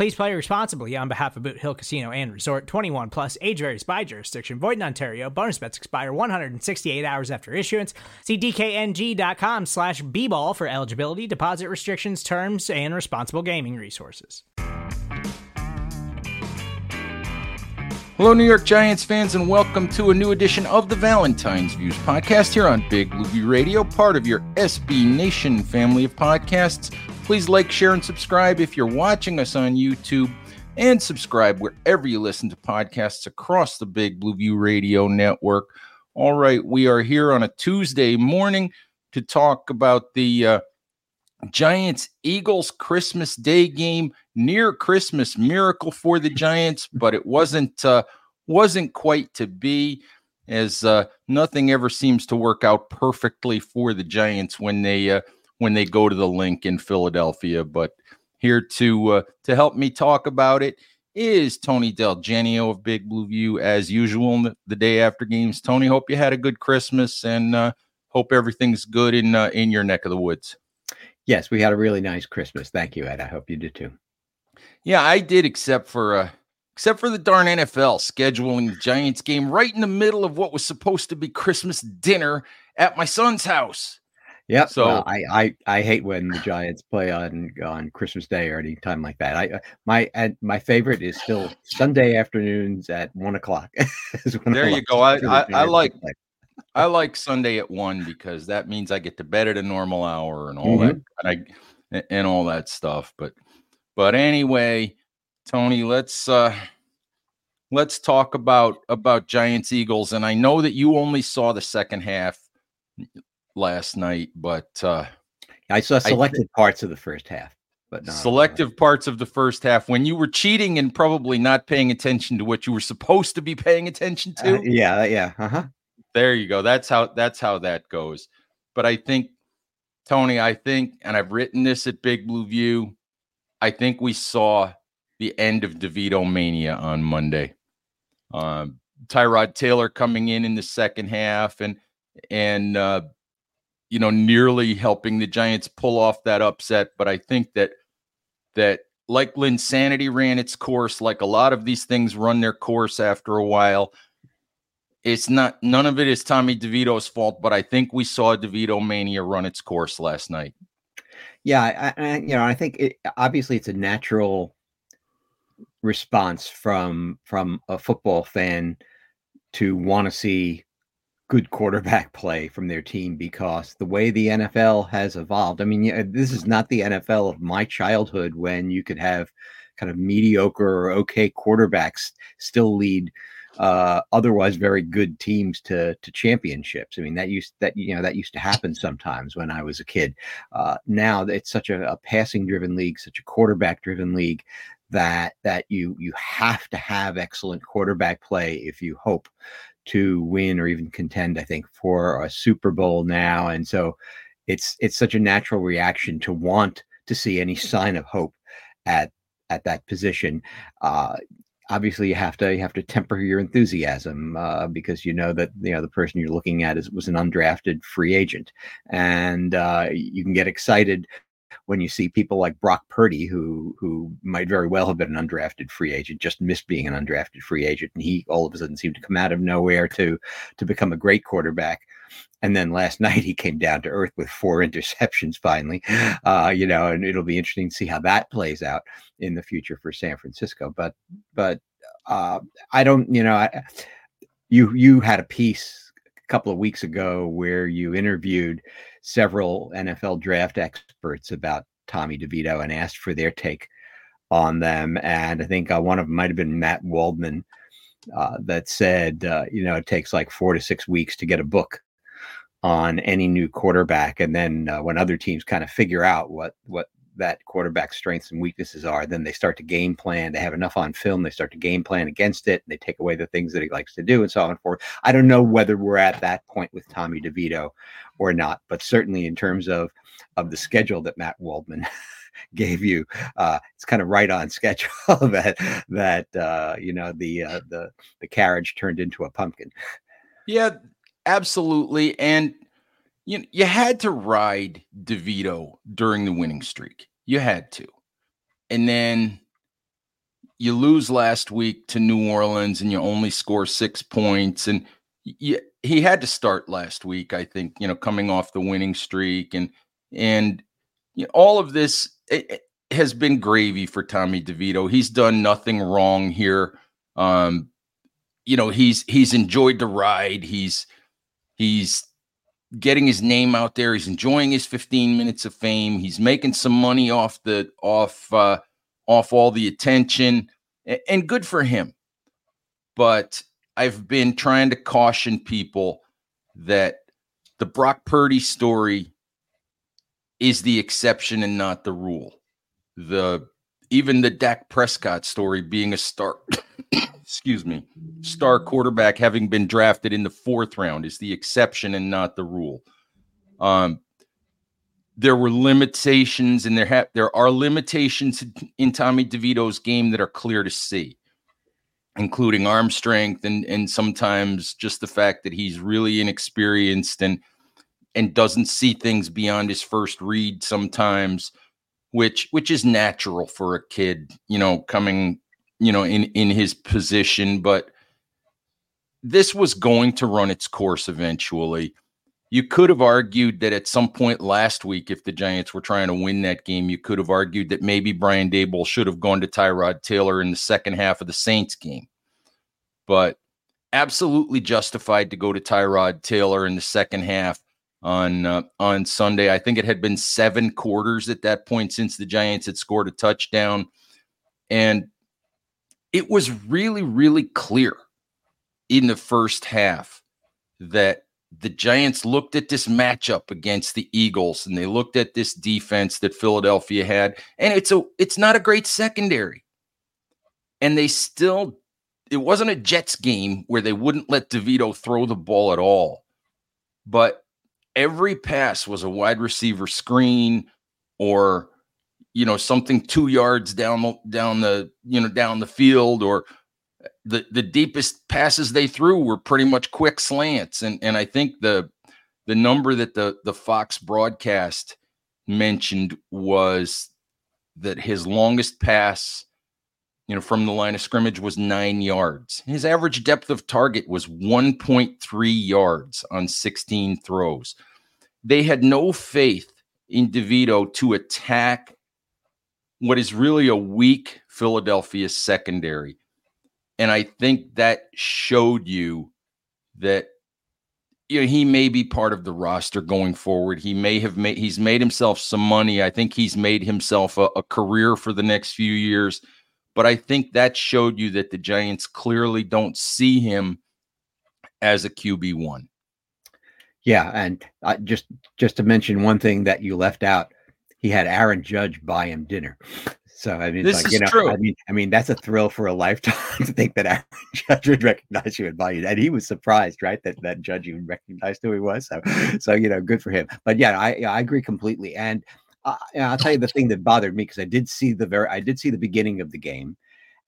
Please play responsibly on behalf of Boot Hill Casino and Resort 21 plus age varies by jurisdiction. Void in Ontario. Bonus bets expire 168 hours after issuance. See DKNG.com slash B ball for eligibility, deposit restrictions, terms, and responsible gaming resources. Hello, New York Giants fans, and welcome to a new edition of the Valentine's Views podcast here on Big View Radio, part of your SB Nation family of podcasts. Please like, share, and subscribe if you're watching us on YouTube, and subscribe wherever you listen to podcasts across the Big Blue View Radio network. All right, we are here on a Tuesday morning to talk about the uh, Giants Eagles Christmas Day game, near Christmas miracle for the Giants, but it wasn't uh, wasn't quite to be, as uh, nothing ever seems to work out perfectly for the Giants when they uh, when they go to the Linc in Philadelphia. But here to uh, to help me talk about it is Tony Del Genio of Big Blue View, as usual. The day after games, Tony. Hope you had a good Christmas and uh, hope everything's good in uh, in your neck of the woods. Yes, we had a really nice Christmas. Thank you, Ed. I hope you did too. Yeah, I did, except for uh, except for the darn NFL scheduling the Giants game right in the middle of what was supposed to be Christmas dinner at my son's house. Yeah, so well, I, I I hate when the Giants play on on Christmas Day or any time like that. I uh, my and my favorite is still Sunday afternoons at one o'clock. there you go. I I, I like I like Sunday at one because that means I get to bed at a normal hour and all mm-hmm. that and I and all that stuff. But but anyway, Tony, let's uh let's talk about about Giants Eagles. And I know that you only saw the second half last night, but uh I saw selected I, parts of the first half. But not selective parts of the first half when you were cheating and probably not paying attention to what you were supposed to be paying attention to. Uh, yeah, yeah. Uh-huh. There you go. That's how that's how that goes. But I think Tony, I think, and I've written this at Big Blue View. I think we saw the end of DeVito mania on Monday. Um, Tyrod Taylor coming in in the second half and and uh, you know nearly helping the Giants pull off that upset. But I think that that like Linsanity ran its course, like a lot of these things run their course after a while it's not none of it is Tommy DeVito's fault, but I think we saw DeVito mania run its course last night. Yeah, I, I, you know, I think it, obviously it's a natural response from from a football fan to want to see good quarterback play from their team because the way the NFL has evolved. I mean, this is not the NFL of my childhood when you could have kind of mediocre or okay quarterbacks still lead uh, otherwise very good teams to to championships. I mean that used that you know that used to happen sometimes when I was a kid. Uh, now it's such a, a passing driven league, such a quarterback driven league that that you you have to have excellent quarterback play if you hope to win or even contend. I think for a Super Bowl now, and so it's it's such a natural reaction to want to see any sign of hope at at that position. Uh, obviously you have to you have to temper your enthusiasm uh, because you know that you know the person you're looking at is was an undrafted free agent, and uh, you can get excited when you see people like Brock Purdy, who who might very well have been an undrafted free agent, just missed being an undrafted free agent, and he all of a sudden seemed to come out of nowhere to to become a great quarterback. And then last night he came down to earth with four interceptions finally, uh, you know, and it'll be interesting to see how that plays out in the future for San Francisco. But but uh, I don't, you know, I, you you had a piece couple of weeks ago where you interviewed several NFL draft experts about Tommy DeVito and asked for their take on them. And I think uh, one of them might have been Matt Waldman uh, that said, uh, you know, it takes like four to six weeks to get a book on any new quarterback, and then uh, when other teams kind of figure out what what that quarterback strengths and weaknesses are, then they start to game plan. They have enough on film. They start to game plan against it. And they take away the things that he likes to do and so on and forth. I don't know whether we're at that point with Tommy DeVito or not, but certainly in terms of of the schedule that Matt Waldman gave you, uh, it's kind of right on schedule that that uh, you know the uh, the the carriage turned into a pumpkin. Yeah, absolutely, and you you had to ride DeVito during the winning streak. You had to, and then you lose last week to New Orleans, and you only score six points, and you, he had to start last week. I think you know coming off the winning streak, and and you know, all of this it, it has been gravy for Tommy DeVito. He's done nothing wrong here. Um, you know, he's he's enjoyed the ride. He's he's getting his name out there. He's enjoying his 15 minutes of fame. He's making some money off the off uh, off all the attention, and good for him. But I've been trying to caution people that the Brock Purdy story is the exception and not the rule. The even the Dak Prescott story being a star excuse me, star quarterback having been drafted in the fourth round is the exception and not the rule. Um, there were limitations, and there ha- there are limitations in Tommy DeVito's game that are clear to see, including arm strength and and sometimes just the fact that he's really inexperienced and and doesn't see things beyond his first read sometimes which which is natural for a kid you know coming you know in in his position but this was going to run its course eventually you could have argued that at some point last week if the giants were trying to win that game you could have argued that maybe brian Daboll should have gone to tyrod taylor in the second half of the saints game but absolutely justified to go to tyrod taylor in the second half on uh, on Sunday. I think it had been seven quarters at that point since the Giants had scored a touchdown, and it was really really clear in the first half that the Giants looked at this matchup against the Eagles and they looked at this defense that Philadelphia had, and it's a it's not a great secondary, and they still. It wasn't a Jets game where they wouldn't let DeVito throw the ball at all. But every pass was a wide receiver screen or you know something two yards down the down the you know down the field or the the deepest passes they threw were pretty much quick slants and and I think the the number that the the Fox broadcast mentioned was that his longest pass you know, from the line of scrimmage was nine yards. His average depth of target was 1.3 yards on 16 throws. They had no faith in DeVito to attack what is really a weak Philadelphia secondary. And I think that showed you that you know, he may be part of the roster going forward. He may have made he's made himself some money. I think he's made himself a, a career for the next few years but I think that showed you that the Giants clearly don't see him as a QB one. Yeah, and uh, just just to mention one thing that you left out, he had Aaron Judge buy him dinner. So I mean, this like, is you know, true. I mean, I mean that's a thrill for a lifetime to think that Aaron Judge would recognize you and buy you, and he was surprised, right, that that Judge even recognized who he was. So, so you know, good for him. But yeah, I I agree completely, and uh, I'll tell you the thing that bothered me because I did see the very I did see the beginning of the game,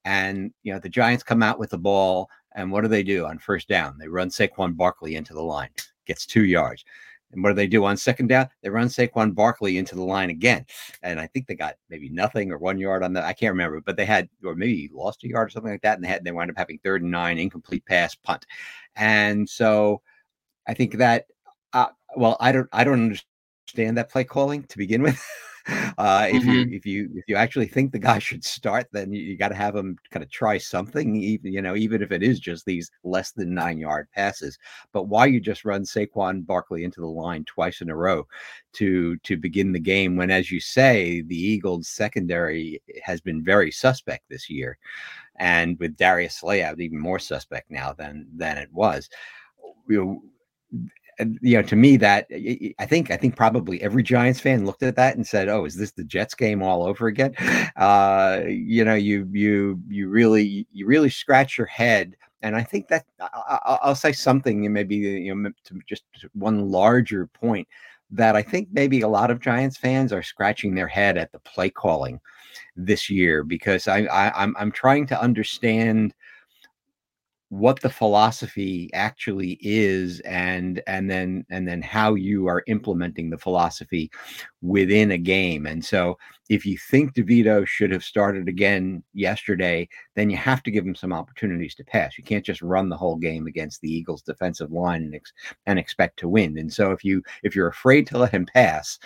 and you know the Giants come out with the ball, and what do they do on first down? They run Saquon Barkley into the line, gets two yards. And what do they do on second down? They run Saquon Barkley into the line again. And I think they got maybe nothing or one yard on that. I can't remember, but they had, or maybe lost a yard or something like that. And they had, they wound up having third and nine, incomplete pass, punt. And so I think that, uh, well, I don't, I don't understand that play calling to begin with. Uh, if mm-hmm. you if you if you actually think the guy should start, then you, you got to have him kind of try something, even you know, even if it is just these less than nine yard passes. But why you just run Saquon Barkley into the line twice in a row to to begin the game when, as you say, the Eagles secondary has been very suspect this year, and with Darius Slay out, even more suspect now than than it was. You know, you know, to me, that I think I think probably every Giants fan looked at that and said, "Oh, is this the Jets game all over again?" Uh, you know, you you you really you really scratch your head, and I think that I, will say something, and maybe you know, to just one larger point that I think maybe a lot of Giants fans are scratching their head at the play calling this year because I, I I'm I'm trying to understand what the philosophy actually is and and then and then how you are implementing the philosophy within a game. And so if you think DeVito should have started again yesterday then you have to give him some opportunities to pass. You can't just run the whole game against the Eagles defensive line and, ex- and expect to win. And so if you if you're afraid to let him pass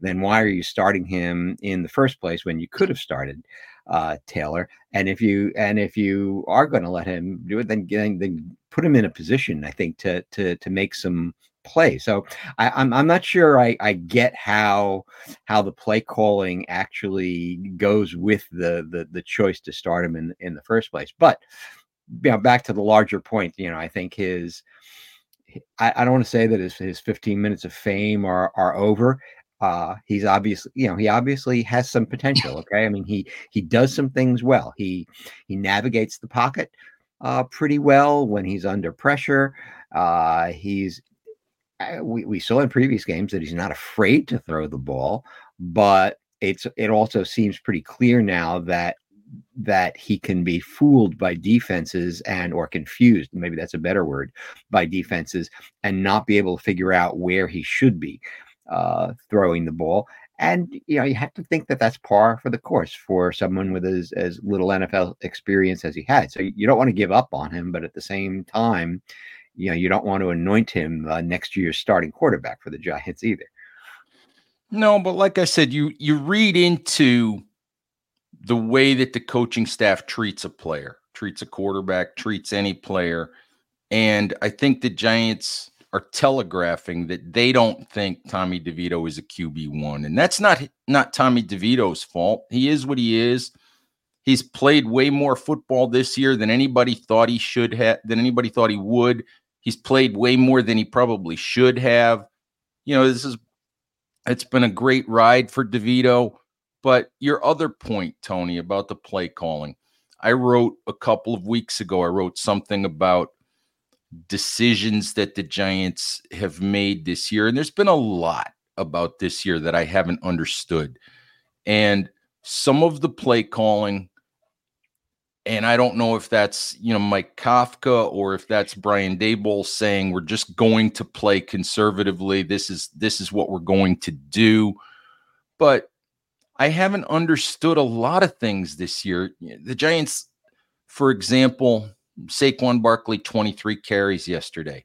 then why are you starting him in the first place when you could have started uh, Taylor. And if you and if you are going to let him do it, then, then put him in a position, I think, to to to make some play. So I, am I'm, I'm not sure I, I get how how the play calling actually goes with the the the choice to start him in in the first place. But you know, back to the larger point, you know, I think his I, I don't want to say that his, his 15 minutes of fame are are over uh he's obviously you know he obviously has some potential okay? I mean he he does some things well. He he navigates the pocket uh pretty well when he's under pressure. Uh he's uh, we, we saw in previous games that he's not afraid to throw the ball but it's it also seems pretty clear now that that he can be fooled by defenses and or confused maybe that's a better word by defenses and not be able to figure out where he should be uh, throwing the ball. And you know, you have to think that that's par for the course for someone with as, as little NFL experience as he had. So you don't want to give up on him, but at the same time, you know, you don't want to anoint him uh, next year's starting quarterback for the Giants either. No, but like I said, you you read into the way that the coaching staff treats a player, treats a quarterback, treats any player, and I think the Giants are telegraphing that they don't think Tommy DeVito is a QB one, and that's not not Tommy DeVito's fault. He is what he is. He's played way more football this year than anybody thought he should have, than anybody thought he would. He's played way more than he probably should have. You know, this is it's been a great ride for DeVito. But your other point, Tony, about the play calling, I wrote a couple of weeks ago. I wrote something about decisions that the Giants have made this year. And there's been a lot about this year that I haven't understood. And some of the play calling, and I don't know if that's, you know, Mike Kafka or if that's Brian Daboll saying we're just going to play conservatively. This is this is what we're going to do. But I haven't understood a lot of things this year. The Giants, for example, Saquon Barkley, 23 carries yesterday.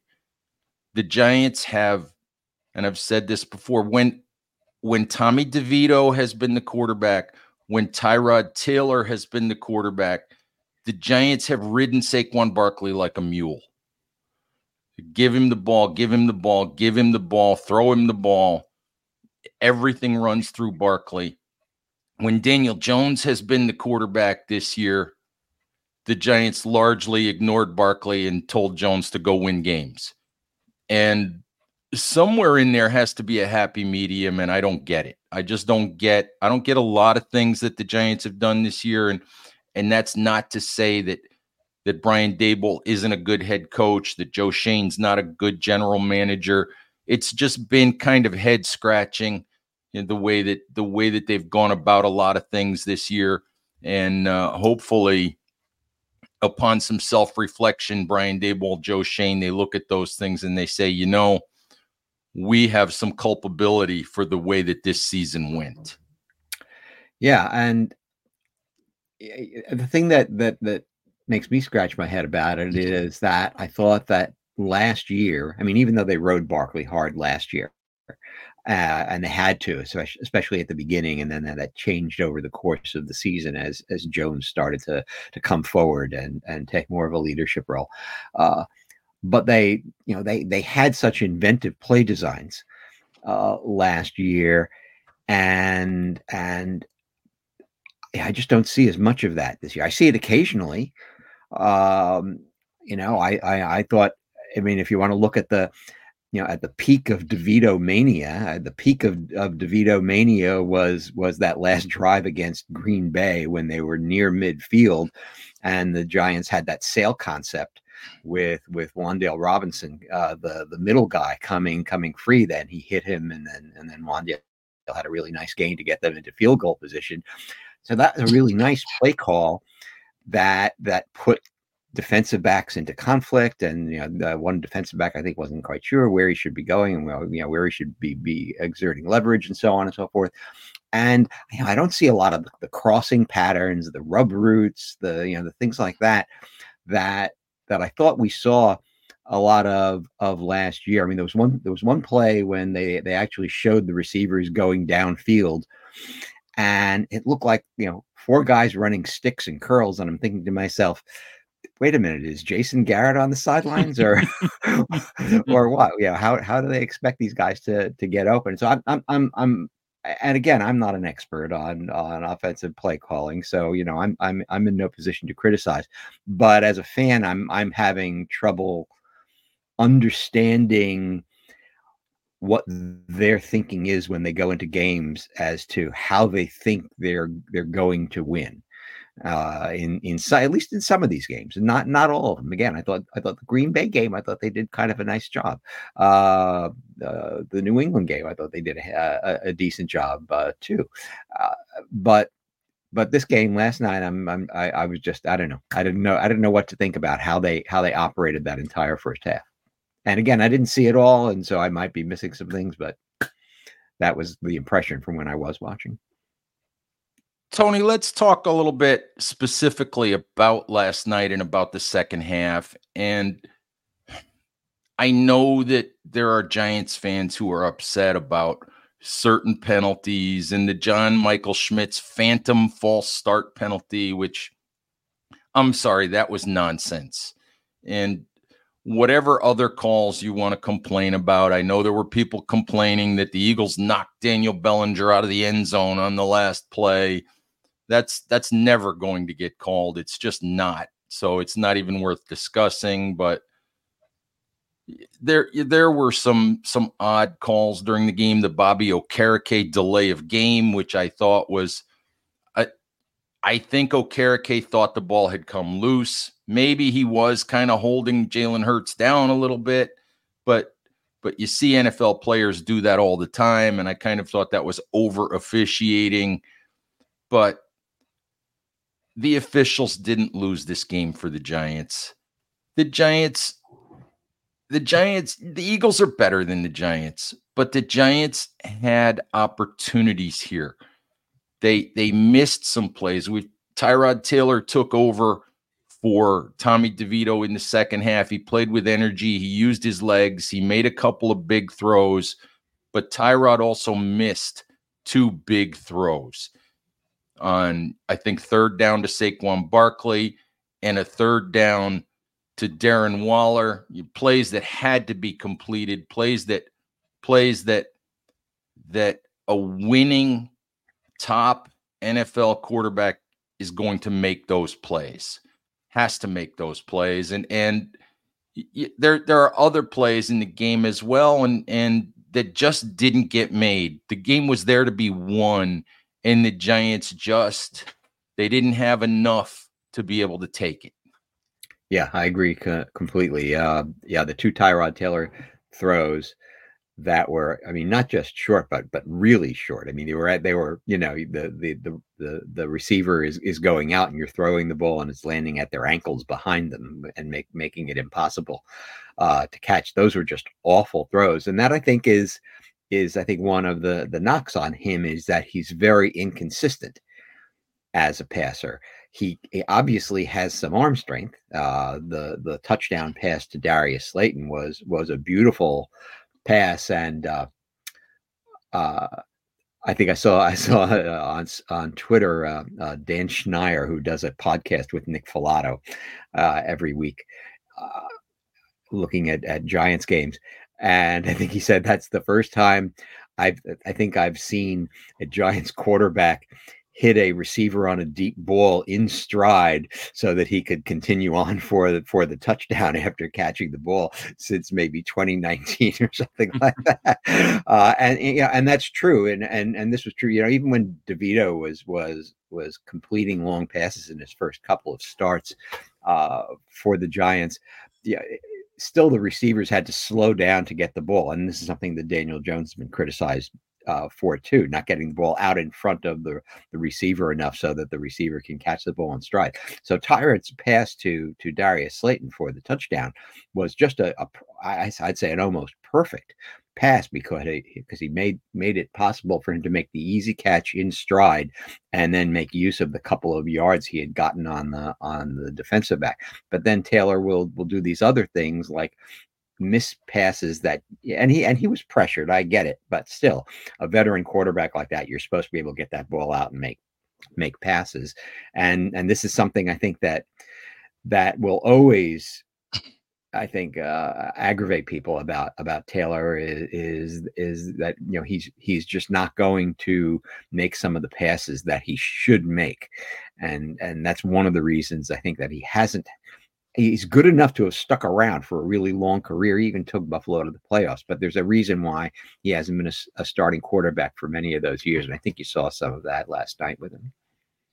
The Giants have, and I've said this before, when when Tommy DeVito has been the quarterback, when Tyrod Taylor has been the quarterback, the Giants have ridden Saquon Barkley like a mule. Give him the ball, give him the ball, give him the ball, throw him the ball. Everything runs through Barkley. When Daniel Jones has been the quarterback this year, the Giants largely ignored Barkley and told Jones to go win games. And somewhere in there has to be a happy medium, and I don't get it. I just don't get. I don't get a lot of things that the Giants have done this year, and and that's not to say that that Brian Daboll isn't a good head coach, that Joe Schoen's not a good general manager. It's just been kind of head scratching in the way that the way that they've gone about a lot of things this year, and uh, hopefully upon some self reflection, Brian Daboll, Joe Schoen, they look at those things and they say, you know, we have some culpability for the way that this season went. Yeah, and eh, eh, the thing that that that makes me scratch my head about it is that I thought that last year, I mean, even though they rode Barkley hard last year, uh, and they had to, especially, at the beginning, and then that changed over the course of the season as as Jones started to to come forward and and take more of a leadership role. Uh, but they, you know, they they had such inventive play designs uh, last year, and and I just don't see as much of that this year. I see it occasionally. Um, you know, I, I I thought. I mean, if you want to look at the you know, at the peak of DeVito mania, the peak of, of DeVito mania was was that last drive against Green Bay when they were near midfield, and the Giants had that sail concept with with Wan'Dale Robinson, uh, the the middle guy coming coming free. Then he hit him, and then and then Wan'Dale had a really nice gain to get them into field goal position. So that's a really nice play call that that put defensive backs into conflict, and you know, the one defensive back I think wasn't quite sure where he should be going, and you know, where he should be be exerting leverage, and so on and so forth. And you know, I don't see a lot of the crossing patterns, the rub routes, the you know, the things like that that that I thought we saw a lot of of last year. I mean, there was one there was one play when they they actually showed the receivers going downfield, and it looked like you know four guys running sticks and curls, and I'm thinking to myself, wait a minute, is Jason Garrett on the sidelines or or what? Yeah, how how do they expect these guys to to get open? So I'm I'm I'm I'm and again, I'm not an expert on on offensive play calling, so you know I'm I'm I'm in no position to criticize. But as a fan, I'm I'm having trouble understanding what their thinking is when they go into games as to how they think they're they're going to win uh, in in at least in some of these games, not not all of them. Again, I thought I thought the Green Bay game, I thought they did kind of a nice job. Uh, uh, the New England game, I thought they did a, a, a decent job uh, too. Uh, but but this game last night, I'm, I'm I, I was just I don't know I didn't know I didn't know what to think about how they how they operated that entire first half. And again, I didn't see it all, and so I might be missing some things, but that was the impression from when I was watching. Tony, let's talk a little bit specifically about last night and about the second half. And I know that there are Giants fans who are upset about certain penalties and the John Michael Schmitz phantom false start penalty, which I'm sorry, that was nonsense. And whatever other calls you want to complain about, I know there were people complaining that the Eagles knocked Daniel Bellinger out of the end zone on the last play that's that's never going to get called. It's just not. So it's not even worth discussing. But there there were some some odd calls during the game. The Bobby Okereke delay of game, which I thought was. I, I think Okereke thought the ball had come loose. Maybe he was kind of holding Jalen Hurts down a little bit, but but you see NFL players do that all the time, and I kind of thought that was over officiating. But the officials didn't lose this game for the Giants. The Giants, the Giants, the Eagles are better than the Giants, but the Giants had opportunities here. They they missed some plays. We Tyrod Taylor took over for Tommy DeVito in the second half. He played with energy. He used his legs. He made a couple of big throws, but Tyrod also missed two big throws on I think third down to Saquon Barkley and a third down to Darren Waller. Plays that had to be completed, plays that plays that that a winning top NFL quarterback is going to make those plays. Has to make those plays and and there there are other plays in the game as well and and that just didn't get made. The game was there to be won and the Giants just they didn't have enough to be able to take it. Yeah, I agree co- completely. Uh, yeah, the two Tyrod Taylor throws that were, I mean, not just short, but but really short. I mean, they were at, they were, you know, the the the the, the receiver is is going out and you're throwing the ball and it's landing at their ankles behind them and make making it impossible uh, to catch. Those were just awful throws, and that I think is is I think one of the the knocks on him is that he's very inconsistent as a passer. He, he obviously has some arm strength. Uh, the the touchdown pass to Darius Slayton was was a beautiful pass, and uh, uh, I think I saw I saw uh, on on Twitter uh, uh, Dan Schneier who does a podcast with Nick Falato uh, every week, uh, looking at at Giants games, and I think he said that's the first time I've I think I've seen a Giants quarterback hit a receiver on a deep ball in stride so that he could continue on for the for the touchdown after catching the ball since maybe 2019 or something like that. Uh, and yeah and that's true and and and this was true you know even when DeVito was was was completing long passes in his first couple of starts uh, for the Giants yeah still the receivers had to slow down to get the ball and this is something that Daniel Jones has been criticized uh, for too, not getting the ball out in front of the, the receiver enough so that the receiver can catch the ball in stride. So Tyrod's pass to to Darius Slayton for the touchdown was just a, a I'd say an almost perfect pass because he because he made made it possible for him to make the easy catch in stride and then make use of the couple of yards he had gotten on the on the defensive back. But then Taylor will will do these other things like miss passes that and he and he was pressured i get it but still a veteran quarterback like that you're supposed to be able to get that ball out and make make passes and and this is something i think that that will always i think uh aggravate people about about taylor is is is that you know he's he's just not going to make some of the passes that he should make and and that's one of the reasons i think that he hasn't he's good enough to have stuck around for a really long career. He even took Buffalo to the playoffs, but there's a reason why he hasn't been a, a, starting quarterback for many of those years. And I think you saw some of that last night with him.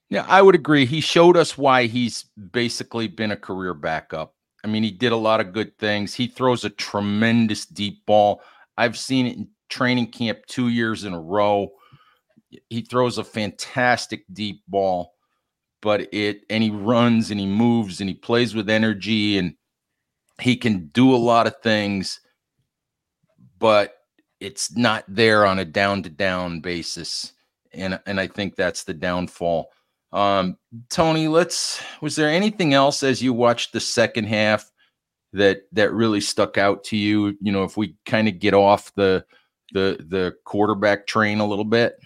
Yeah, I would agree. He showed us why he's basically been a career backup. I mean, he did a lot of good things. He throws a tremendous deep ball. I've seen it in training camp two years in a row. He throws a fantastic deep ball but it and he runs and he moves and he plays with energy and he can do a lot of things, but it's not there on a down to down basis. And and I think that's the downfall. Um, Tony, let's was there anything else as you watched the second half that that really stuck out to you? You know, if we kind of get off the the the quarterback train a little bit.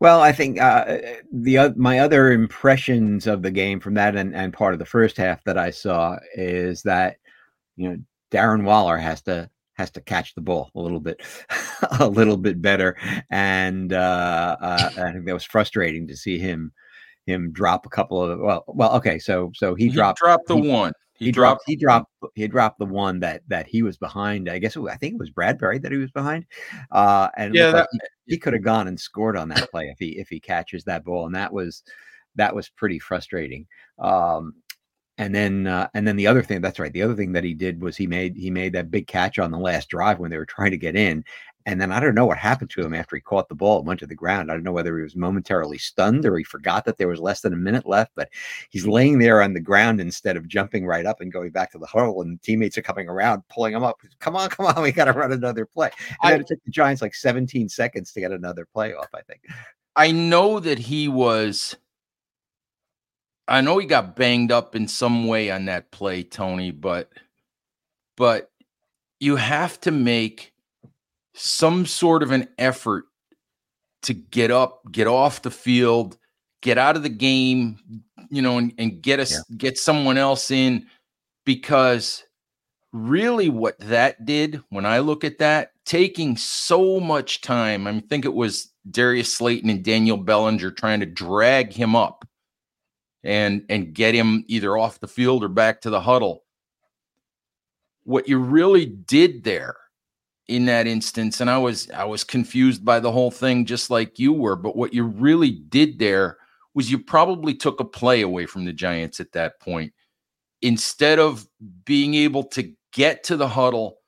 Well, I think uh, the uh, my other impressions of the game from that and, and part of the first half that I saw is that you know Darren Waller has to has to catch the ball a little bit a little bit better, and uh, uh, I think that was frustrating to see him him drop a couple of well well okay so so he, he dropped dropped the he, one he, he dropped, dropped he dropped he dropped the one that that he was behind. I guess it, I think it was Bradbury that he was behind. Uh, and yeah, that, like he, he could have gone and scored on that play if he if he catches that ball, and that was that was pretty frustrating. Um, and then uh, and then the other thing that's right the other thing that he did was he made he made that big catch on the last drive when they were trying to get in and then I don't know what happened to him after he caught the ball and went to the ground. I don't know whether he was momentarily stunned or he forgot that there was less than a minute left, but he's laying there on the ground instead of jumping right up and going back to the huddle. And teammates are coming around, pulling him up. Come on, come on, we got to run another play. And I, it took the Giants like 17 seconds to get another play off, I think. I know that he was. I know he got banged up in some way on that play, Tony, but but you have to make some sort of an effort to get up, get off the field, get out of the game, you know, and, and get us yeah. get someone else in because really what that did when I look at that, taking so much time. I mean, think it was Darius Slayton and Daniel Bellinger trying to drag him up and and get him either off the field or back to the huddle. What you really did there in that instance and i was i was confused by the whole thing just like you were but what you really did there was you probably took a play away from the giants at that point instead of being able to get to the huddle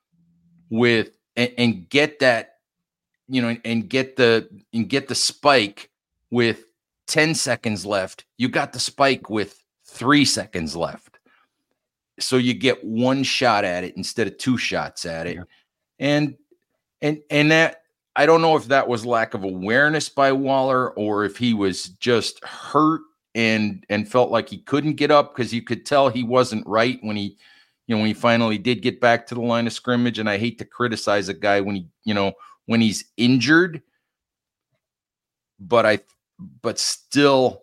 with and, and get that you know and, and get the and get the spike with 10 seconds left you got the spike with 3 seconds left. So you get one shot at it instead of two shots at it. Yeah. And and and that I don't know if that was lack of awareness by Waller or if he was just hurt and and felt like he couldn't get up because you could tell he wasn't right when he you know when he finally did get back to the line of scrimmage. And I hate to criticize a guy when he you know when he's injured. But I, but still,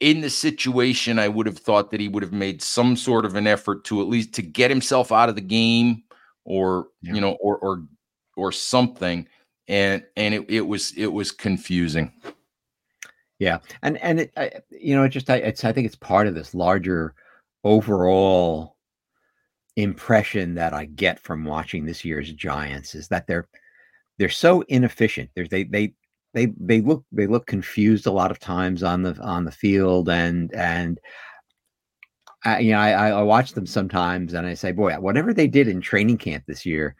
in the situation, I would have thought that he would have made some sort of an effort to at least to get himself out of the game, or yeah. you know, or or or something. And and it, it was it was confusing. Yeah, and and it, I, you know, it just I, it's I think it's part of this larger overall impression that I get from watching this year's Giants is that they're they're so inefficient. They're, they they they they look they look confused a lot of times on the on the field and and I, you know I, I watch them sometimes and I say boy whatever they did in training camp this year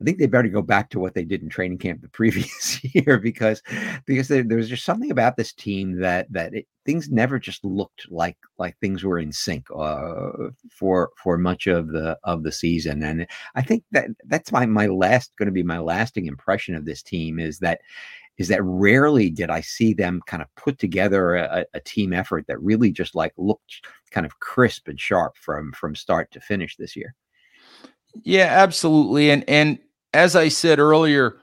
I think they better go back to what they did in training camp the previous year because because there, there was just something about this team that that it, things never just looked like like things were in sync uh, for for much of the of the season. And I think that that's my my last going to be my lasting impression of this team is that is that rarely did I see them kind of put together a, a, team effort that really just like looked kind of crisp and sharp from from start to finish this year. Yeah, absolutely. And and as I said earlier,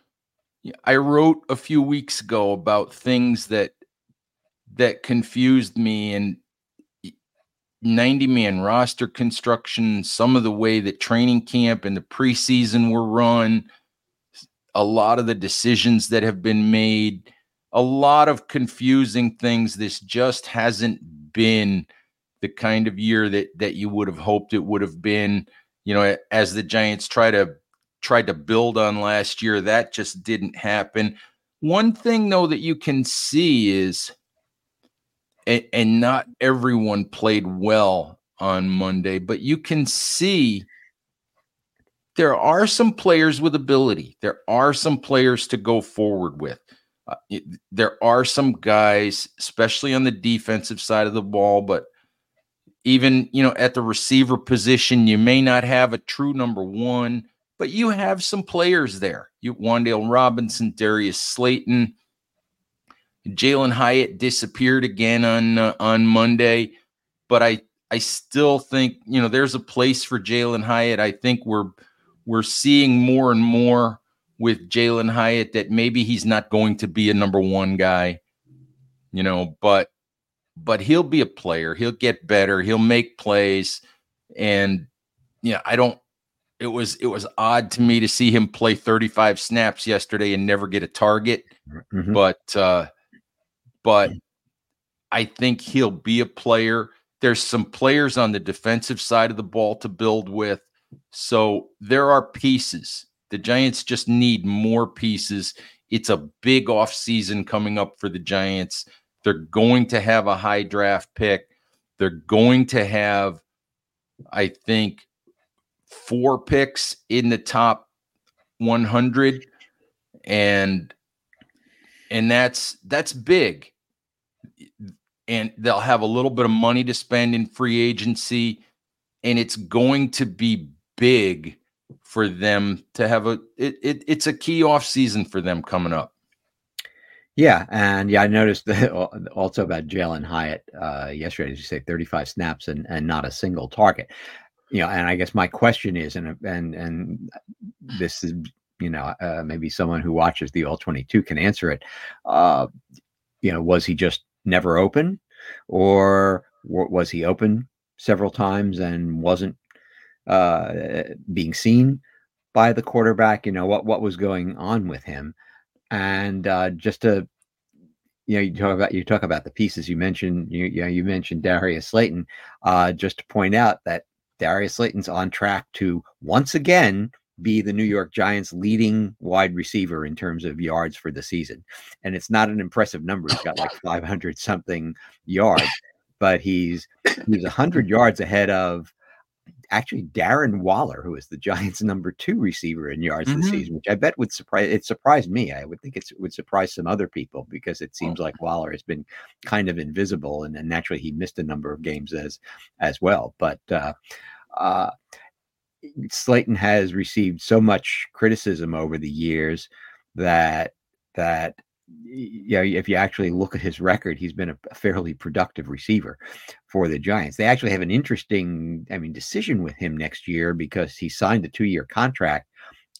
I wrote a few weeks ago about things that that confused me and 90 man roster construction, some of the way that training camp and the preseason were run, a lot of the decisions that have been made, a lot of confusing things. This just hasn't been the kind of year that that you would have hoped it would have been. You know, as the Giants try to tried to build on last year. That just didn't happen. One thing, though, that you can see is, and, and not everyone played well on Monday, but you can see there are some players with ability. There are some players to go forward with. Uh, it, there are some guys, especially on the defensive side of the ball, but even you know at the receiver position, you may not have a true number one but you have some players there. You Wan'Dale Robinson, Darius Slayton, Jalen Hyatt disappeared again on uh, on Monday, but I I still think you know there's a place for Jalen Hyatt. I think we're we're seeing more and more with Jalen Hyatt that maybe he's not going to be a number one guy, you know, but but he'll be a player. He'll get better. He'll make plays, and yeah, I don't it was it was odd to me to see him play 35 snaps yesterday and never get a target. Mm-hmm. But uh but I think he'll be a player. There's some players on the defensive side of the ball to build with. So there are pieces. The Giants just need more pieces. It's a big off season coming up for the Giants. They're going to have a high draft pick. They're going to have, I think, four picks in the top 100 and and that's that's big and they'll have a little bit of money to spend in free agency and it's going to be big for them to have a it, it it's a key off season for them coming up yeah, and yeah, I noticed that also about Jalen Hyatt uh, yesterday. As you say, 35 snaps and, and not a single target you know, and I guess my question is, and and and this is, you know, uh, maybe someone who watches the All Twenty Two can answer it. Uh, you know, was he just never open, or was he open several times and wasn't uh, being seen by the quarterback? You know, what what was going on with him? And uh, just to you know, you talk about you talk about the pieces you mentioned. You, you know, you mentioned Darius Slayton. Uh, just to point out that Darius Slayton's on track to once again be the New York Giants' leading wide receiver in terms of yards for the season. And it's not an impressive number. He's got like 500 something yards, but he's he's 100 yards ahead of actually Darren Waller, who is the Giants' number two receiver in yards mm-hmm. this season, which I bet would surprise. It surprised me. I would think it would surprise some other people because it seems like Waller has been kind of invisible, and, and naturally he missed a number of games as as well. But uh, uh, Slayton has received so much criticism over the years that that know if you actually look at his record, he's been a fairly productive receiver for the Giants. They actually have an interesting, I mean, decision with him next year because he signed a two-year contract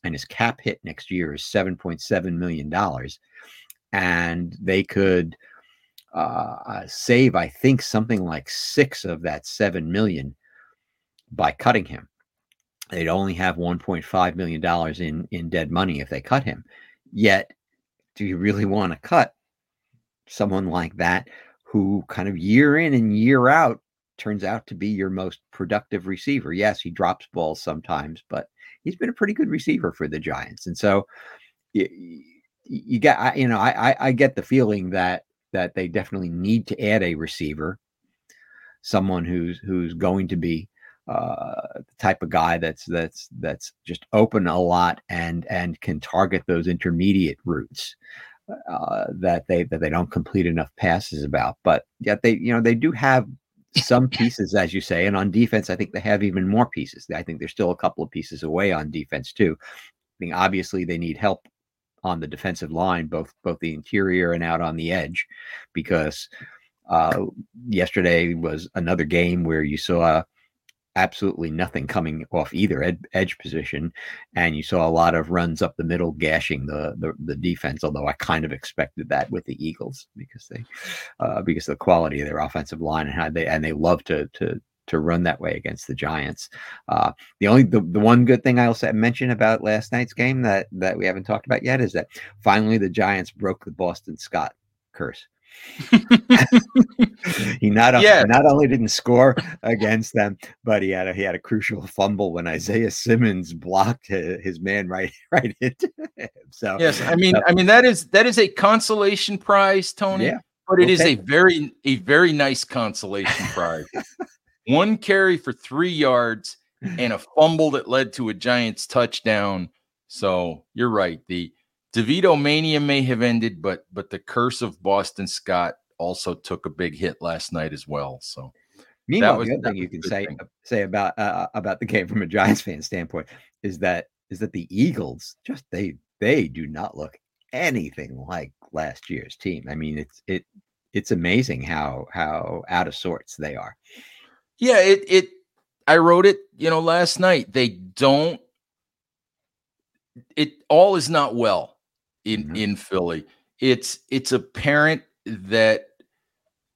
and his cap hit next year is seven point seven million dollars, and they could uh, save, I think, something like six of that seven million by cutting him. They'd only have 1.5 million dollars in in dead money if they cut him. Yet, do you really want to cut someone like that who kind of year in and year out turns out to be your most productive receiver? Yes, he drops balls sometimes, but he's been a pretty good receiver for the Giants. And so you, you get, you know, I, I get the feeling that that they definitely need to add a receiver, someone who's who's going to be uh, the type of guy that's that's that's just open a lot and and can target those intermediate routes uh, that they that they don't complete enough passes about. But yet they you know they do have some pieces, as you say, and on defense, I think they have even more pieces. I think they're still a couple of pieces away on defense too. I think obviously they need help on the defensive line, both both the interior and out on the edge, because uh, yesterday was another game where you saw absolutely nothing coming off either ed- edge position, and you saw a lot of runs up the middle, gashing the, the, the defense. Although I kind of expected that with the Eagles because they uh, because of the quality of their offensive line and how they and they love to to to run that way against the Giants. Uh, the only the, the one good thing I'll mention about last night's game that that we haven't talked about yet is that finally the Giants broke the Boston Scott curse. He not yeah. not only didn't score against them, but he had a, he had a crucial fumble when Isaiah Simmons blocked his man right right into him. So yes, I mean uh, I mean that is that is a consolation prize, Tony. Yeah. But it is a very a very nice consolation prize. One carry for three yards and a fumble that led to a Giants touchdown. So you're right. The DeVito mania may have ended, but but the curse of Boston Scott also took a big hit last night as well. So meanwhile, was, the other thing you can say thing. say about uh, about the game from a Giants fan standpoint is that is that the Eagles just they they do not look anything like last year's team. I mean, it's it it's amazing how how out of sorts they are. Yeah, it it I wrote it, you know, last night. They don't it all is not well in mm-hmm. in Philly. It's it's apparent that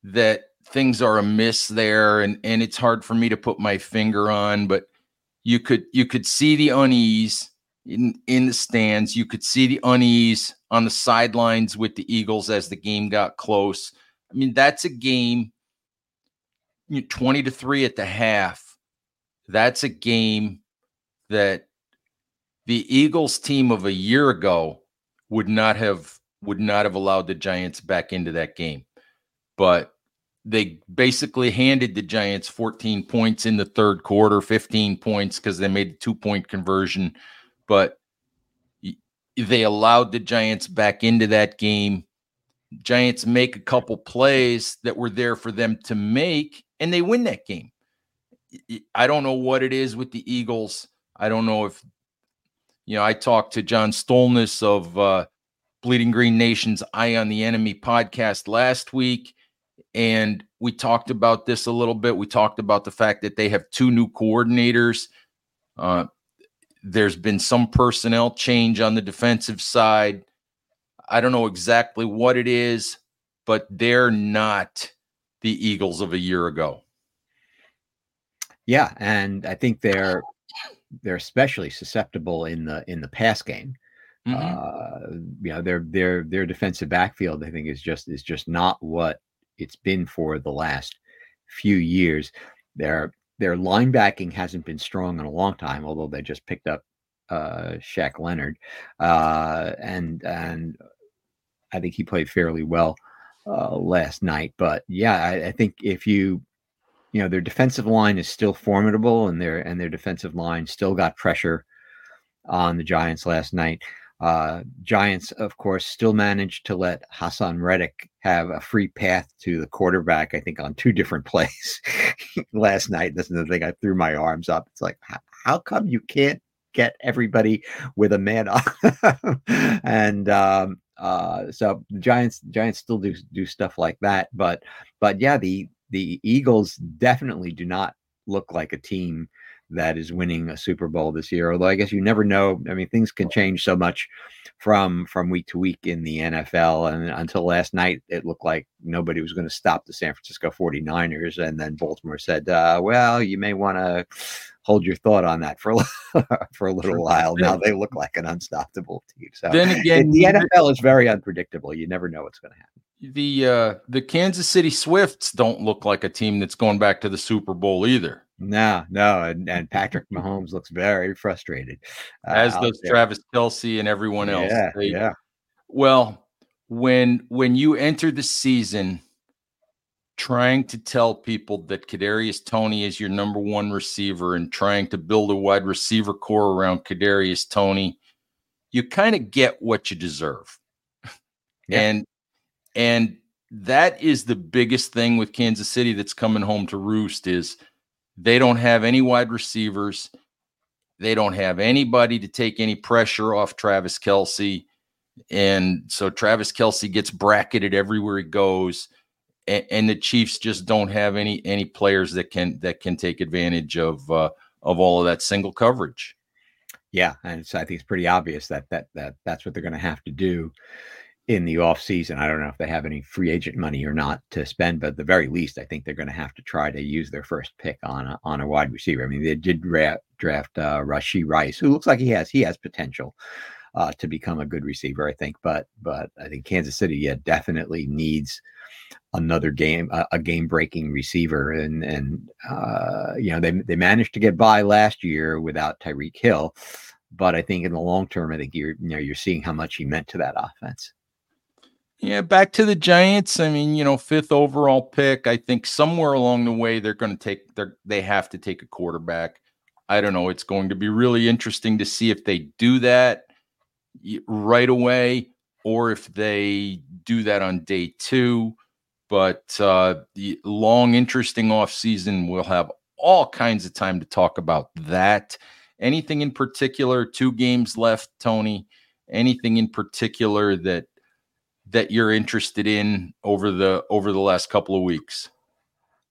that things are amiss there and and it's hard for me to put my finger on but you could you could see the unease in in the stands you could see the unease on the sidelines with the Eagles as the game got close i mean that's a game you know, 20 to 3 at the half that's a game that the Eagles team of a year ago would not have would not have allowed the Giants back into that game. But they basically handed the Giants 14 points in the third quarter, 15 points because they made a two point conversion. But they allowed the Giants back into that game. Giants make a couple plays that were there for them to make, and they win that game. I don't know what it is with the Eagles. I don't know if you know, I talked to John Stolnis of uh, Bleeding Green Nation's Eye on the Enemy podcast last week, and we talked about this a little bit. We talked about the fact that they have two new coordinators. Uh, there's been some personnel change on the defensive side. I don't know exactly what it is, but they're not the Eagles of a year ago. Yeah, and I think they're they're especially susceptible in the in the pass game. Mm-hmm. Uh, you know, their their their defensive backfield, I think, is just is just not what it's been for the last few years. Their their linebacking hasn't been strong in a long time, although they just picked up uh Shaq Leonard. Uh and and I think he played fairly well uh last night. But yeah, I, I think if you you know their defensive line is still formidable and their and their defensive line still got pressure on the Giants last night. Uh, Giants, of course, still managed to let Haason Reddick have a free path to the quarterback. I think on two different plays last night. That's the thing. I threw my arms up. It's like, how, how come you can't get everybody with a man on? and um, uh, so the Giants, Giants still do do stuff like that. But but yeah, the the Eagles definitely do not look like a team that is winning a Super Bowl this year. Although I guess you never know. I mean, things can change so much from from week to week in the NFL. And until last night, it looked like nobody was going to stop the San Francisco 49ers. And then Baltimore said, uh, well, you may want to hold your thought on that for a, for a little while. Now they look like an unstoppable team. So then again, the NFL is very unpredictable. You never know what's going to happen the uh the Kansas City Swifts don't look like a team that's going back to the Super Bowl either. No, no, and, and Patrick Mahomes looks very frustrated, uh, as does there. Travis Kelce and everyone else. Yeah, they, yeah. Well, when when you enter the season trying to tell people that Kadarius Toney is your number one receiver and trying to build a wide receiver core around Kadarius Toney, you kind of get what you deserve. Yeah. And and that is the biggest thing with Kansas City that's coming home to roost is – they don't have any wide receivers. They don't have anybody to take any pressure off Travis Kelce. And so Travis Kelce gets bracketed everywhere he goes. And, and the Chiefs just don't have any any players that can that can take advantage of uh, of all of that single coverage. Yeah, and so I think it's pretty obvious that that that that's what they're going to have to do in the off season. I don't know if they have any free agent money or not to spend, but at the very least, I think they're going to have to try to use their first pick on a, on a wide receiver. I mean, they did draft, draft uh, Rashee Rice, who looks like he has he has potential uh, to become a good receiver. I think, but but I think Kansas City, yeah, definitely needs another game a, a game breaking receiver and and uh, you know they they managed to get by last year without Tyreek Hill but I think in the long term I think you're you know you're seeing how much he meant to that offense yeah, back to the Giants. I mean, you know, fifth overall pick. I think somewhere along the way they're going to take they they have to take a quarterback. I don't know. It's going to be really interesting to see if they do that right away or if they do that on day two. But uh, the long, interesting off season, we'll have all kinds of time to talk about that. Anything in particular? Two games left, Tony. Anything in particular that that you're interested in over the over the last couple of weeks?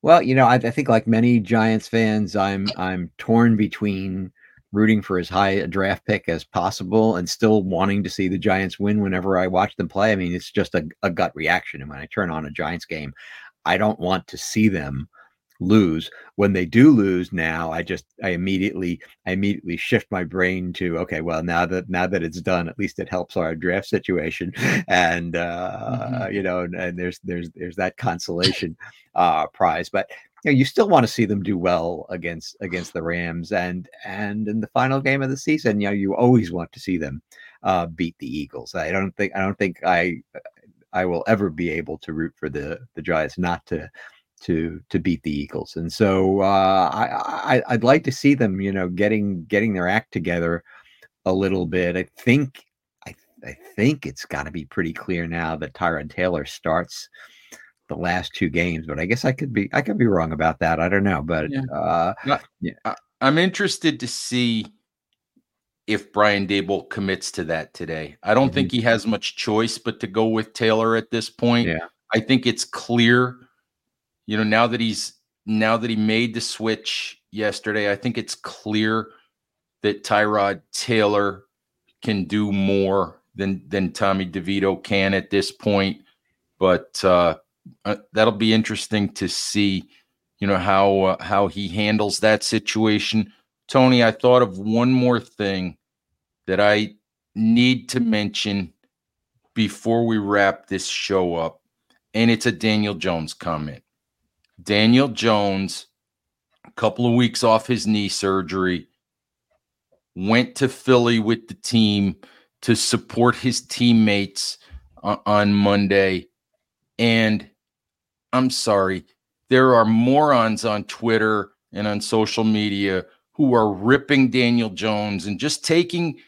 Well, you know, I, I, think like many Giants fans, I'm I'm torn between rooting for as high a draft pick as possible and still wanting to see the Giants win whenever I watch them play. I mean, it's just a, a gut reaction. And when I turn on a Giants game, I don't want to see them lose. When they do lose now i just i immediately i immediately shift my brain to okay well now that now that it's done at least it helps our draft situation. And uh mm-hmm. you know and, and, there's there's there's that consolation uh prize. But you, know, you still want to see them do well against against the rams and and in the final game of the season you know you always want to see them uh beat the eagles. I don't think i don't think i I will ever be able to root for the the Giants not to to to beat the Eagles. And so uh, I, I would like to see them, you know, getting getting their act together a little bit. I think I I think it's got to be pretty clear now that Tyrod Taylor starts the last two games, but I guess I could be I could be wrong about that. I don't know, but yeah. Uh, yeah. I'm interested to see if Brian Daboll commits to that today. I don't mm-hmm. think he has much choice but to go with Taylor at this point. Yeah. I think it's clear you know, now that he's now that he made the switch yesterday, I think it's clear that Tyrod Taylor can do more than than Tommy DeVito can at this point. But uh, uh, that'll be interesting to see, you know, how uh, how he handles that situation. Tony, I thought of one more thing that I need to mention before we wrap this show up, and it's a Daniel Jones comment. Daniel Jones, a couple of weeks off his knee surgery, went to Philly with the team to support his teammates on Monday. And I'm sorry, there are morons on Twitter and on social media who are ripping Daniel Jones and just taking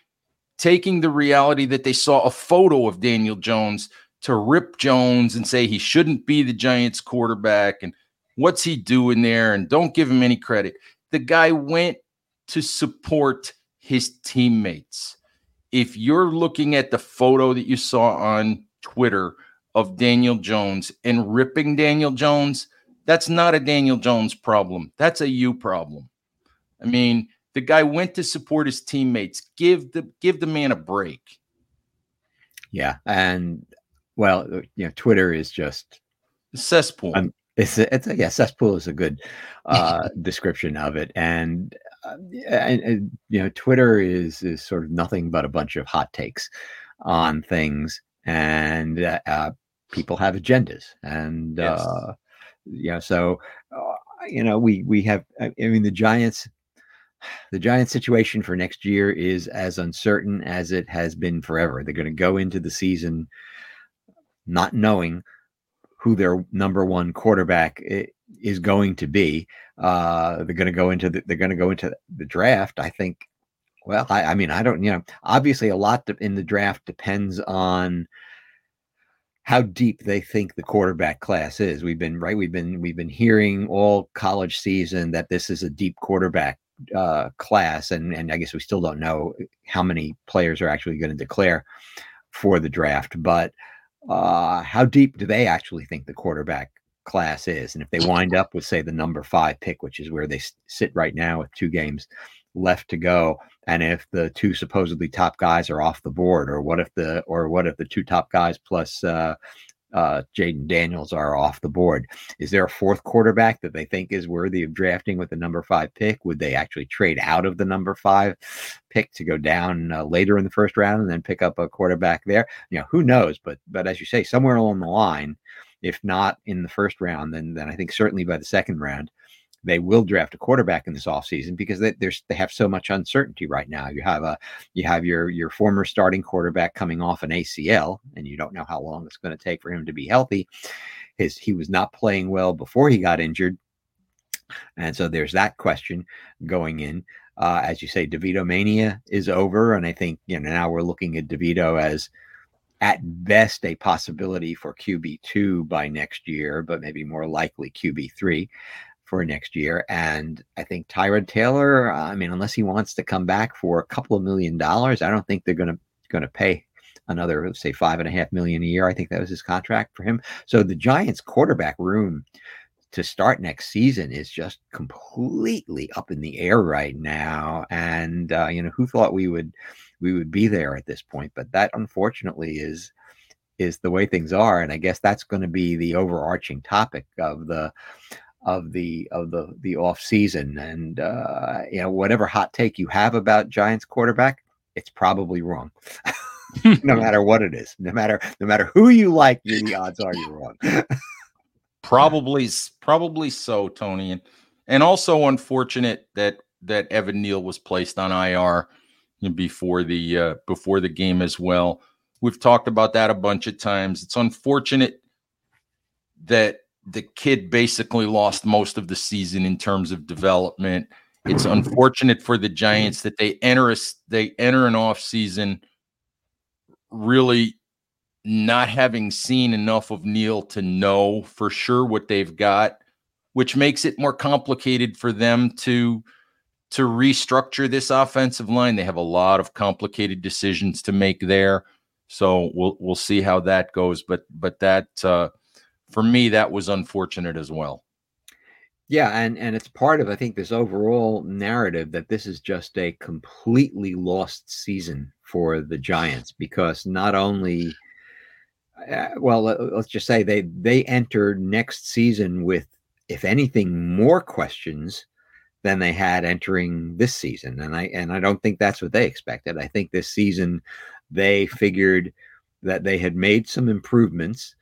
taking the reality that they saw a photo of Daniel Jones to rip Jones and say he shouldn't be the Giants quarterback and What's he doing there? And don't give him any credit. The guy went to support his teammates. If you're looking at the photo that you saw on Twitter of Daniel Jones and ripping Daniel Jones, that's not a Daniel Jones problem. That's a you problem. I mean, the guy went to support his teammates. Give the give the man a break. Yeah, and well, you know, Twitter is just a cesspool. Um, it's a, it's a, yeah, cesspool is a good uh, description of it, and, uh, and, and you know, Twitter is is sort of nothing but a bunch of hot takes on things, and uh, uh people have agendas, and yes. uh, yeah, so uh, you know, we we have. I mean, the Giants the Giants situation for next year is as uncertain as it has been forever. They're going to go into the season not knowing who their number one quarterback is going to be. Uh, they're going to go into the, they're going to go into the draft. I think. Well, I, I mean, I don't. You know, obviously, a lot in the draft depends on how deep they think the quarterback class is. We've been right. We've been we've been hearing all college season that this is a deep quarterback uh, class, and and I guess we still don't know how many players are actually going to declare for the draft. But uh, how deep do they actually think the quarterback class is? And if they wind up with say the number five pick, which is where they sit right now with two games left to go, and if the two supposedly top guys are off the board, or what if the or what if the two top guys plus uh, uh, Jayden Daniels are off the board. Is there a fourth quarterback that they think is worthy of drafting with the number five pick? Would they actually trade out of the number five pick to go down uh, later in the first round and then pick up a quarterback there? You know, who knows? But but as you say, somewhere along the line, if not in the first round, then then I think certainly by the second round, they will draft a quarterback in this offseason because they, they have so much uncertainty right now. You have a you have your your former starting quarterback coming off an ACL, and you don't know how long it's going to take for him to be healthy. His he was not playing well before he got injured, and so there's that question going in. Uh, as you say, DeVito mania is over, and I think you know now we're looking at DeVito as at best a possibility for QB2 by next year, but maybe more likely QB3 for next year. And I think Tyrod Taylor, I mean, unless he wants to come back for a couple of million dollars, I don't think they're going to going to pay another say five and a half million a year. I think that was his contract for him. So the Giants quarterback room to start next season is just completely up in the air right now. And uh, you know, who thought we would we would be there at this point? But that unfortunately is is the way things are and i guess that's going to be the overarching topic of the of the of the the off season and uh, you know whatever hot take you have about Giants quarterback, it's probably wrong. no matter what it is, no matter no matter who you like, the odds are you're wrong. probably probably so, Tony, and and also unfortunate that that Evan Neal was placed on IR before the uh, before the game as well. We've talked about that a bunch of times. It's unfortunate that the kid basically lost most of the season in terms of development. It's unfortunate for the Giants that they enter a, they enter an off season really not having seen enough of Neal to know for sure what they've got, which makes it more complicated for them to to restructure this offensive line. They have a lot of complicated decisions to make there. So we'll we'll see how that goes. But but that uh, for me, that was unfortunate as well. Yeah, and and it's part of I think this overall narrative that this is just a completely lost season for the Giants because not only uh, well let's just say they they entered next season with if anything more questions than they had entering this season and I and I don't think that's what they expected. I think this season they figured that they had made some improvements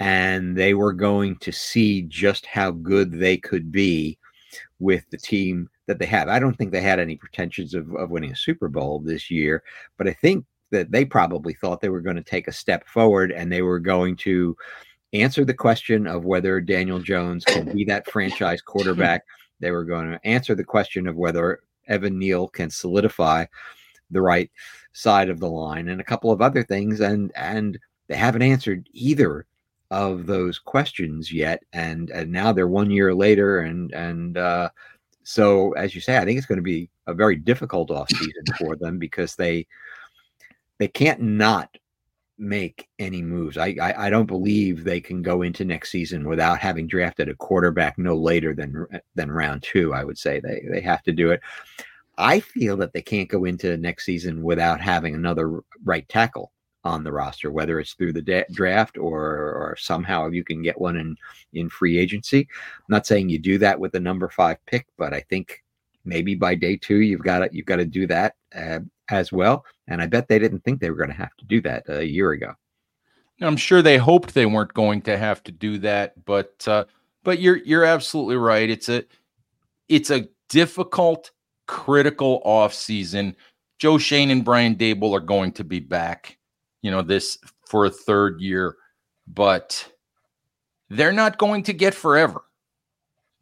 and they were going to see just how good they could be with the team that they have. I don't think they had any pretensions of, of winning a Super Bowl this year, but I think that they probably thought they were going to take a step forward and they were going to answer the question of whether Daniel Jones can be that franchise quarterback. They were going to answer the question of whether Evan Neal can solidify the right side of the line and a couple of other things and and they haven't answered either of those questions yet, and and now they're one year later, and and uh, so as you say, I think it's going to be a very difficult off season for them because they they can't not make any moves. I, I, I don't believe they can go into next season without having drafted a quarterback no later than than round two. I would say they they have to do it. I feel that they can't go into next season without having another right tackle on the roster, whether it's through the da- draft or, or somehow you can get one in in free agency. I'm not saying you do that with the number five pick, but I think maybe by day two you've got to you've got to do that uh, as well. And I bet they didn't think they were going to have to do that a year ago. I'm sure they hoped they weren't going to have to do that, but uh, but you're you're absolutely right. It's a it's a difficult, critical off season. Joe Schoen and Brian Daboll are going to be back, you know, this for a third year, but they're not going to get forever.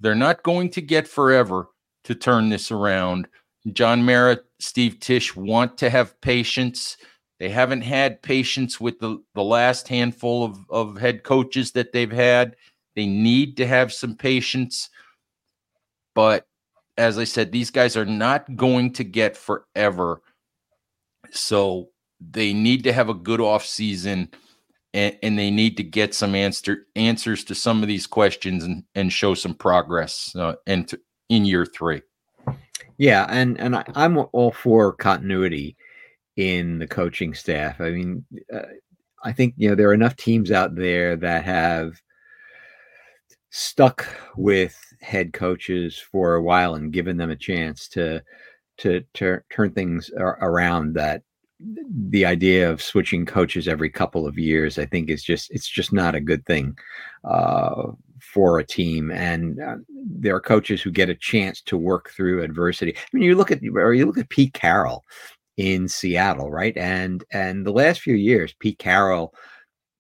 They're not going to get forever to turn this around. John Mara, Steve Tisch want to have patience. They haven't had patience with the, the last handful of, of head coaches that they've had. They need to have some patience. But as I said, these guys are not going to get forever. So they need to have a good off season and, and they need to get some answer answers to some of these questions and, and show some progress uh, in, in year three. Yeah, and and I, am all for continuity in the coaching staff. I mean, uh, I think you know there are enough teams out there that have stuck with head coaches for a while and given them a chance to to, to turn things around that the idea of switching coaches every couple of years i think is just it's just not a good thing uh, for a team. And uh, there are coaches who get a chance to work through adversity. I mean you look at or you look at pete carroll in seattle right? And and the last few years pete carroll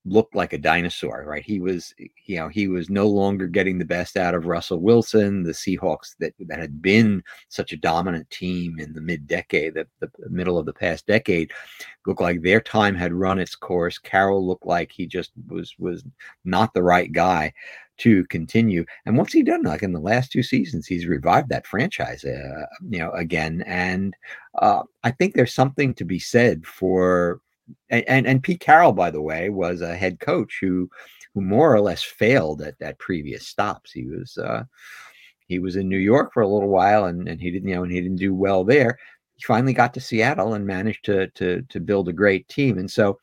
looked like a dinosaur, right? He was, you know, he was no longer getting the best out of Russell Wilson. The Seahawks that that had been such a dominant team in the mid decade, the, the middle of the past decade, looked like their time had run its course. Carroll looked like he just was was not the right guy to continue. And what's he done? Like in the last two seasons, he's revived that franchise, uh, you know, again. And uh, I think there's something to be said for and, and, and Pete Carroll, by the way, was a head coach who who more or less failed at that previous stops. He was uh, he was in New York for a little while, and, and he didn't you know and he didn't do well there. He finally got to Seattle and managed to to to build a great team. And so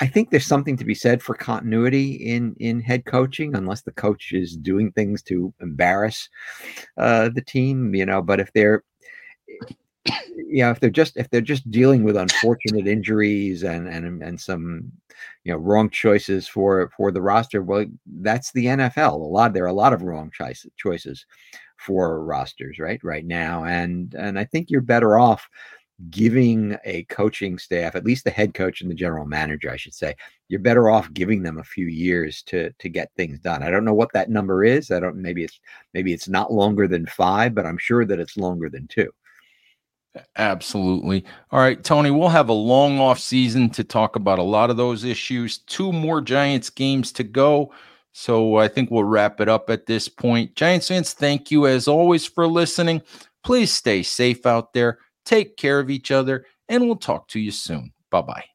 I think there's something to be said for continuity in in head coaching, unless the coach is doing things to embarrass uh, the team, you know. But if they're you know if they're just if they're just dealing with unfortunate injuries and and and some you know wrong choices for for the roster well that's the NFL a lot there are a lot of wrong choices choices for rosters right right now. And and I think you're better off giving a coaching staff at least the head coach and the general manager I should say you're better off giving them a few years to to get things done. I don't know what that number is. I don't maybe it's maybe it's not longer than 5 but I'm sure that it's longer than 2 Absolutely. All right, Tony, we'll have a long off season to talk about a lot of those issues. Two more Giants games to go. So I think we'll wrap it up at this point. Giants fans, thank you as always for listening. Please stay safe out there. Take care of each other, and we'll talk to you soon. Bye bye.